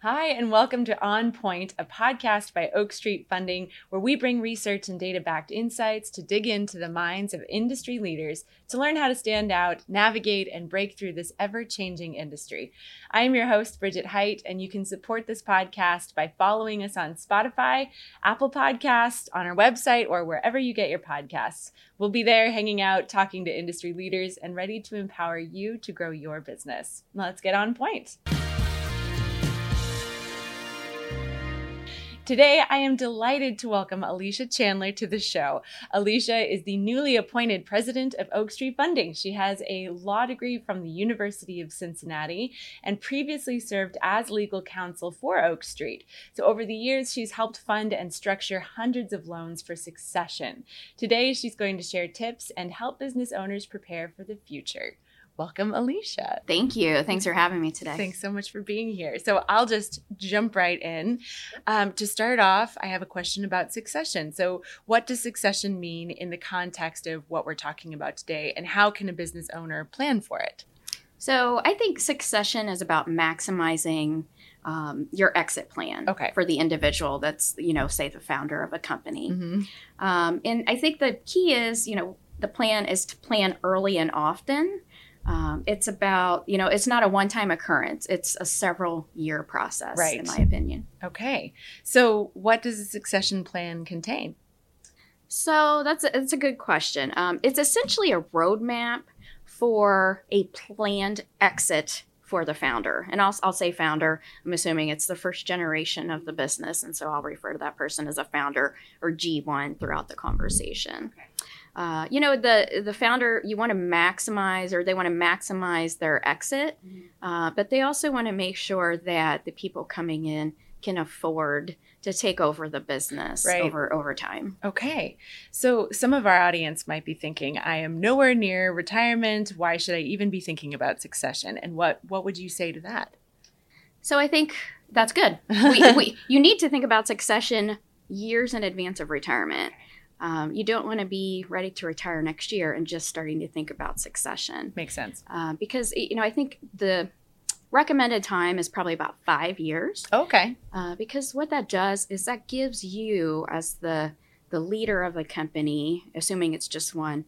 Hi, and welcome to On Point, a podcast by Oak Street Funding, where we bring research and data backed insights to dig into the minds of industry leaders to learn how to stand out, navigate, and break through this ever changing industry. I am your host, Bridget Height, and you can support this podcast by following us on Spotify, Apple Podcasts, on our website, or wherever you get your podcasts. We'll be there hanging out, talking to industry leaders, and ready to empower you to grow your business. Let's get on point. Today, I am delighted to welcome Alicia Chandler to the show. Alicia is the newly appointed president of Oak Street Funding. She has a law degree from the University of Cincinnati and previously served as legal counsel for Oak Street. So, over the years, she's helped fund and structure hundreds of loans for succession. Today, she's going to share tips and help business owners prepare for the future. Welcome, Alicia. Thank you. Thanks for having me today. Thanks so much for being here. So, I'll just jump right in. Um, to start off, I have a question about succession. So, what does succession mean in the context of what we're talking about today, and how can a business owner plan for it? So, I think succession is about maximizing um, your exit plan okay. for the individual that's, you know, say the founder of a company. Mm-hmm. Um, and I think the key is, you know, the plan is to plan early and often um, it's about, you know, it's not a one time occurrence, it's a several year process, right. in my opinion. Okay. So, what does a succession plan contain? So, that's a, that's a good question. Um, it's essentially a roadmap for a planned exit for the founder. And I'll, I'll say founder, I'm assuming it's the first generation of the business. And so I'll refer to that person as a founder or G1 throughout the conversation. Okay. Uh, you know the the founder you want to maximize or they want to maximize their exit mm-hmm. uh, but they also want to make sure that the people coming in can afford to take over the business right. over over time. Okay. So some of our audience might be thinking i am nowhere near retirement. Why should i even be thinking about succession? And what what would you say to that? So i think that's good. We, we, you need to think about succession years in advance of retirement um, you don't want to be ready to retire next year and just starting to think about succession. Makes sense. Uh, because, you know, I think the recommended time is probably about five years. Okay. Uh, because what that does is that gives you, as the the leader of a company, assuming it's just one,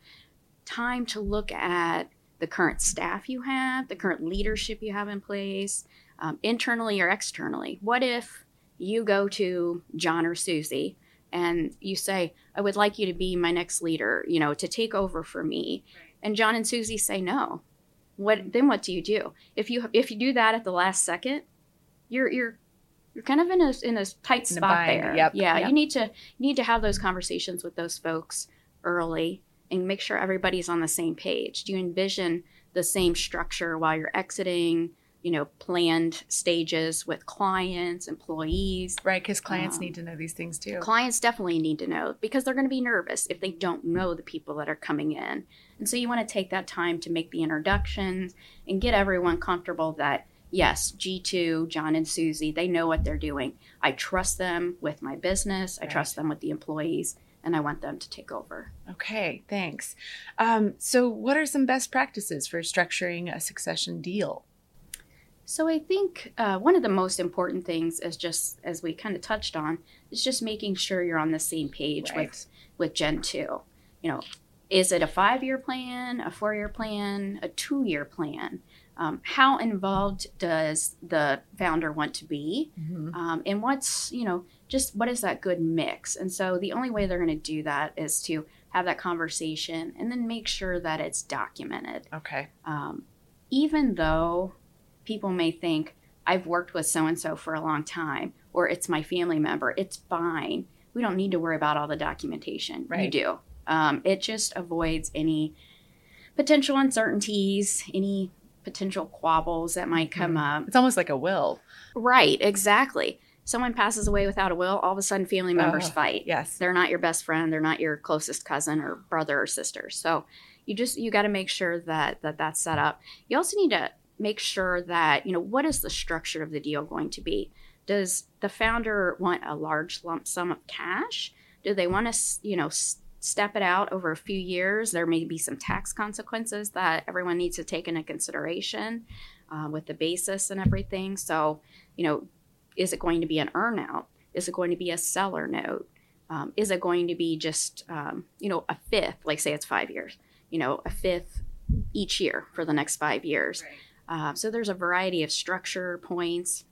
time to look at the current staff you have, the current leadership you have in place, um, internally or externally. What if you go to John or Susie and you say, I would like you to be my next leader, you know, to take over for me. Right. And John and Susie say no. What then what do you do? If you if you do that at the last second, you're you're you're kind of in a in a tight in spot a there. Yep. Yeah, yep. you need to you need to have those conversations with those folks early and make sure everybody's on the same page. Do you envision the same structure while you're exiting? You know, planned stages with clients, employees. Right, because clients um, need to know these things too. Clients definitely need to know because they're going to be nervous if they don't know the people that are coming in. And so you want to take that time to make the introductions and get everyone comfortable that, yes, G2, John and Susie, they know what they're doing. I trust them with my business, I trust them with the employees. And I want them to take over. Okay, thanks. Um, so, what are some best practices for structuring a succession deal? So I think uh, one of the most important things is just as we kind of touched on is just making sure you're on the same page right. with with Gen two. You know, is it a five year plan, a four year plan, a two year plan? Um, how involved does the founder want to be, mm-hmm. um, and what's you know just what is that good mix? And so the only way they're going to do that is to have that conversation and then make sure that it's documented. Okay. Um, even though people may think, I've worked with so and so for a long time, or it's my family member. It's fine. We don't need to worry about all the documentation. Right. You do. Um, it just avoids any potential uncertainties, any potential quabbles that might come mm-hmm. up. It's almost like a will. Right, exactly. Someone passes away without a will, all of a sudden family members fight. Yes. They're not your best friend, they're not your closest cousin or brother or sister. So you just you got to make sure that that that's set up. You also need to make sure that, you know, what is the structure of the deal going to be? Does the founder want a large lump sum of cash? Do they want to, you know, step it out over a few years? There may be some tax consequences that everyone needs to take into consideration uh, with the basis and everything. So, you know, is it going to be an earnout? Is it going to be a seller note? Um, is it going to be just um, you know a fifth? Like say it's five years, you know, a fifth each year for the next five years. Right. Uh, so there's a variety of structure points.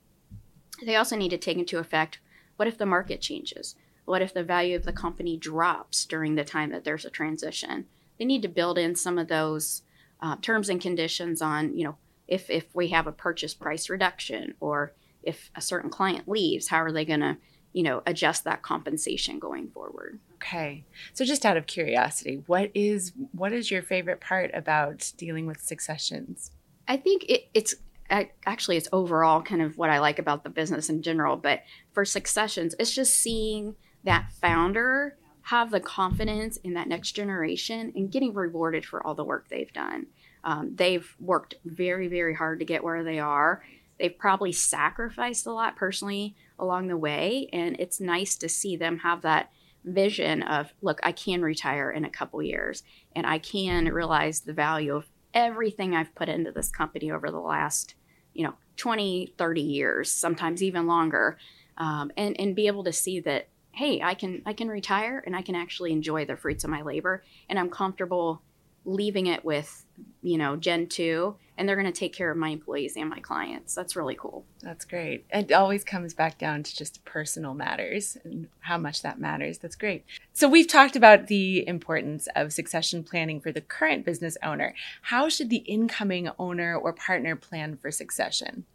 They also need to take into effect what if the market changes? What if the value of the company drops during the time that there's a transition? They need to build in some of those uh, terms and conditions on, you know, if if we have a purchase price reduction or if a certain client leaves, how are they going to, you know, adjust that compensation going forward? Okay. So just out of curiosity, what is what is your favorite part about dealing with successions? I think it, it's actually it's overall kind of what I like about the business in general, but for successions, it's just seeing that founder have the confidence in that next generation and getting rewarded for all the work they've done. Um, they've worked very, very hard to get where they are. They've probably sacrificed a lot personally along the way, and it's nice to see them have that vision of, look, I can retire in a couple years, and I can realize the value of everything I've put into this company over the last, you know, 20, 30 years, sometimes even longer, um, and and be able to see that hey, I can I can retire and I can actually enjoy the fruits of my labor, and I'm comfortable leaving it with you know gen 2 and they're going to take care of my employees and my clients. That's really cool. That's great. It always comes back down to just personal matters and how much that matters. That's great. So we've talked about the importance of succession planning for the current business owner. How should the incoming owner or partner plan for succession?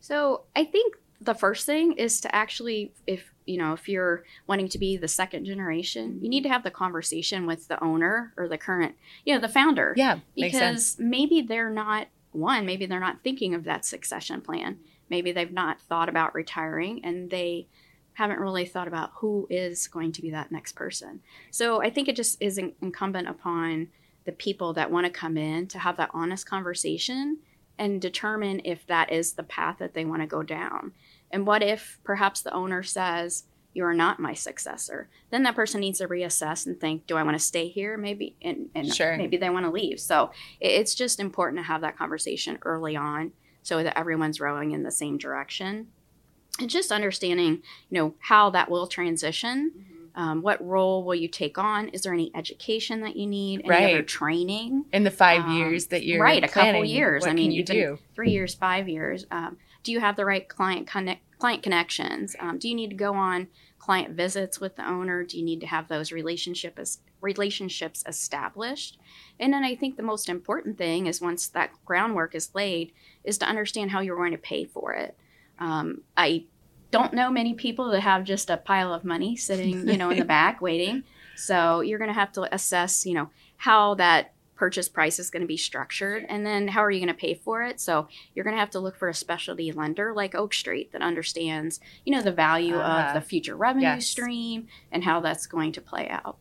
So i think the first thing is to actually if you know if you're wanting to be the second generation you need to have the conversation with the owner or the current you know the founder. Yeah because maybe they're not one maybe they're not thinking of that succession plan. Maybe they've not thought about retiring and they haven't really thought about who is going to be that next person. So i think it just is incumbent upon the people that want to come in to have that honest conversation and determine if that is the path that they want to go down and what if perhaps the owner says, you are not my successor? Then that person needs to reassess and think, do I want to stay here? Maybe, and, and sure. maybe they want to leave. So it's just important to have that conversation early on so that everyone's rowing in the same direction. And just understanding, you know, how that will transition. Mm-hmm. Um, what role will you take on? Is there any education that you need? Any right. other training in the five um, years that you're right? A couple years. I mean, you do three years, five years. Um, do you have the right client connect, client connections? Um, do you need to go on client visits with the owner? Do you need to have those relationship as, relationships established? And then I think the most important thing is once that groundwork is laid, is to understand how you're going to pay for it. Um, I don't know many people that have just a pile of money sitting, you know, in the back waiting. So you're going to have to assess, you know, how that purchase price is going to be structured and then how are you going to pay for it? So you're going to have to look for a specialty lender like oak street that understands you know the value uh, of uh-huh. the future revenue yes. stream and how that's going to play out.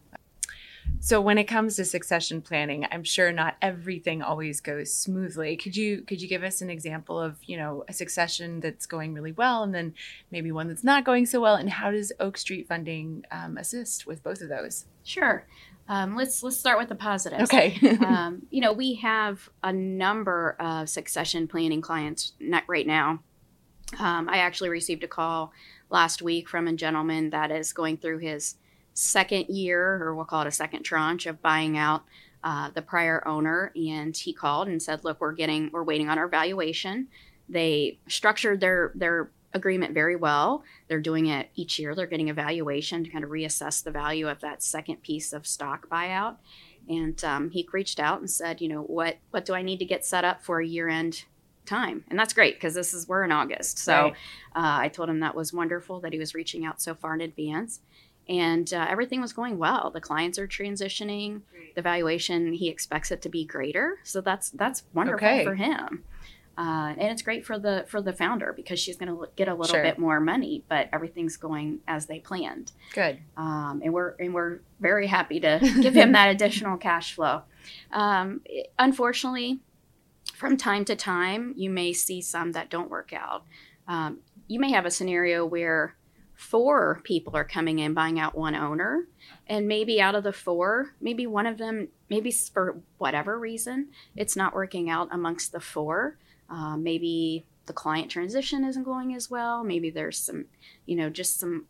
So when it comes to succession planning i'm sure not everything always goes smoothly. Could you could you give us an example of you know a succession that's going really well and then maybe one that's not going so well? And how does oak street funding um, assist with both of those? Sure um, let's let's start with the positives. Okay. um, you know, we have a number of succession planning clients right now. Um, I actually received a call last week from a gentleman that is going through his second year, or we'll call it a second tranche of buying out uh, the prior owner, and he called and said, "Look, we're getting we're waiting on our valuation." They structured their their agreement very well. They're doing it each year. They're getting a valuation to kind of reassess the value of that second piece of stock buyout. And um, he reached out and said, you know, what what do I need to get set up for a year end time? And that's great because this is we're in August. So right. uh, I told him that was wonderful that he was reaching out so far in advance. And uh, everything was going well. The clients are transitioning. The valuation he expects it to be greater, so that's that's wonderful okay. for him. Uh, and it's great for the for the founder because she's going to get a little sure. bit more money, but everything's going as they planned. Good. Um, and we're and we're very happy to give him that additional cash flow. Um, unfortunately, from time to time, you may see some that don't work out. Um, you may have a scenario where four people are coming in buying out one owner and maybe out of the four maybe one of them maybe for whatever reason it's not working out amongst the four Uh, maybe the client transition isn't going as well. Maybe there's some, you know, just some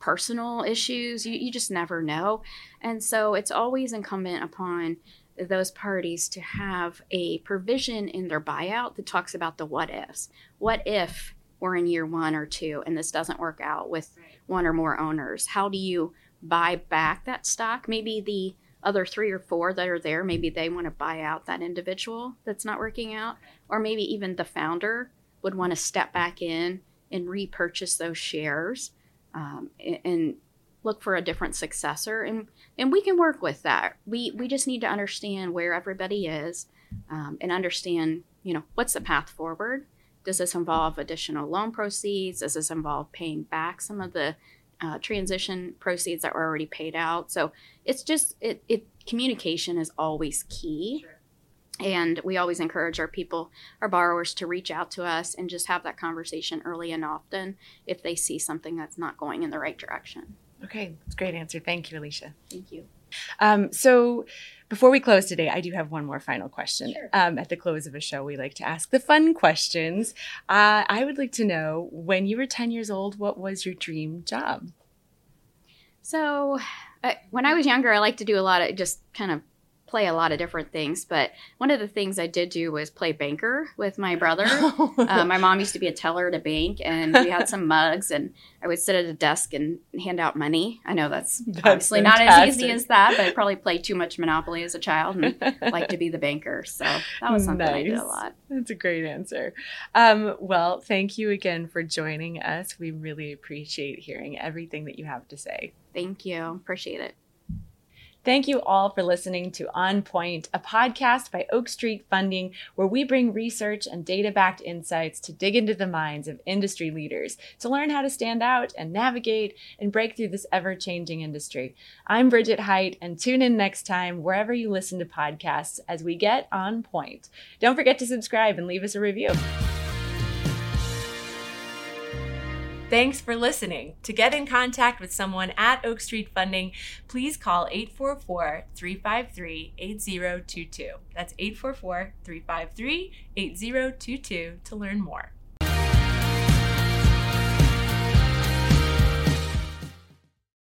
personal issues. You, you just never know. And so it's always incumbent upon those parties to have a provision in their buyout that talks about the what ifs. What if we're in year one or two and this doesn't work out with one or more owners? How do you buy back that stock? Maybe the other three or four that are there, maybe they want to buy out that individual that's not working out. Or maybe even the founder would want to step back in and repurchase those shares um, and, look for a different successor. And, and we can work with that. We, we just need to understand where everybody is um, and understand, you know, what's the path forward. Does this involve additional loan proceeds? Does this involve paying back some of the uh, transition proceeds that were already paid out? So it's just it, it communication is always key. Sure. And we always encourage our people, our borrowers, to reach out to us and just have that conversation early and often if they see something that's not going in the right direction. Okay, that's a great answer. Thank you, Alicia. Thank you. Um, so, before we close today, I do have one more final question. Sure. Um, at the close of a show, we like to ask the fun questions. Uh, I would like to know when you were 10 years old, what was your dream job? So, uh, when I was younger, I liked to do a lot of just kind of play a lot of different things, but one of the things I did do was play banker with my brother. uh, my mom used to be a teller at a bank, and we had some mugs, and I would sit at a desk and hand out money. I know that's, that's obviously fantastic. not as easy as that, but I probably played too much Monopoly as a child and liked to be the banker. So that was something nice. I did a lot. That's a great answer. Um, well, thank you again for joining us. We really appreciate hearing everything that you have to say. Thank you. Appreciate it. Thank you all for listening to On Point, a podcast by Oak Street Funding, where we bring research and data backed insights to dig into the minds of industry leaders to learn how to stand out and navigate and break through this ever changing industry. I'm Bridget Height, and tune in next time wherever you listen to podcasts as we get on point. Don't forget to subscribe and leave us a review. Thanks for listening. To get in contact with someone at Oak Street Funding, please call 844 353 8022. That's 844 353 8022 to learn more.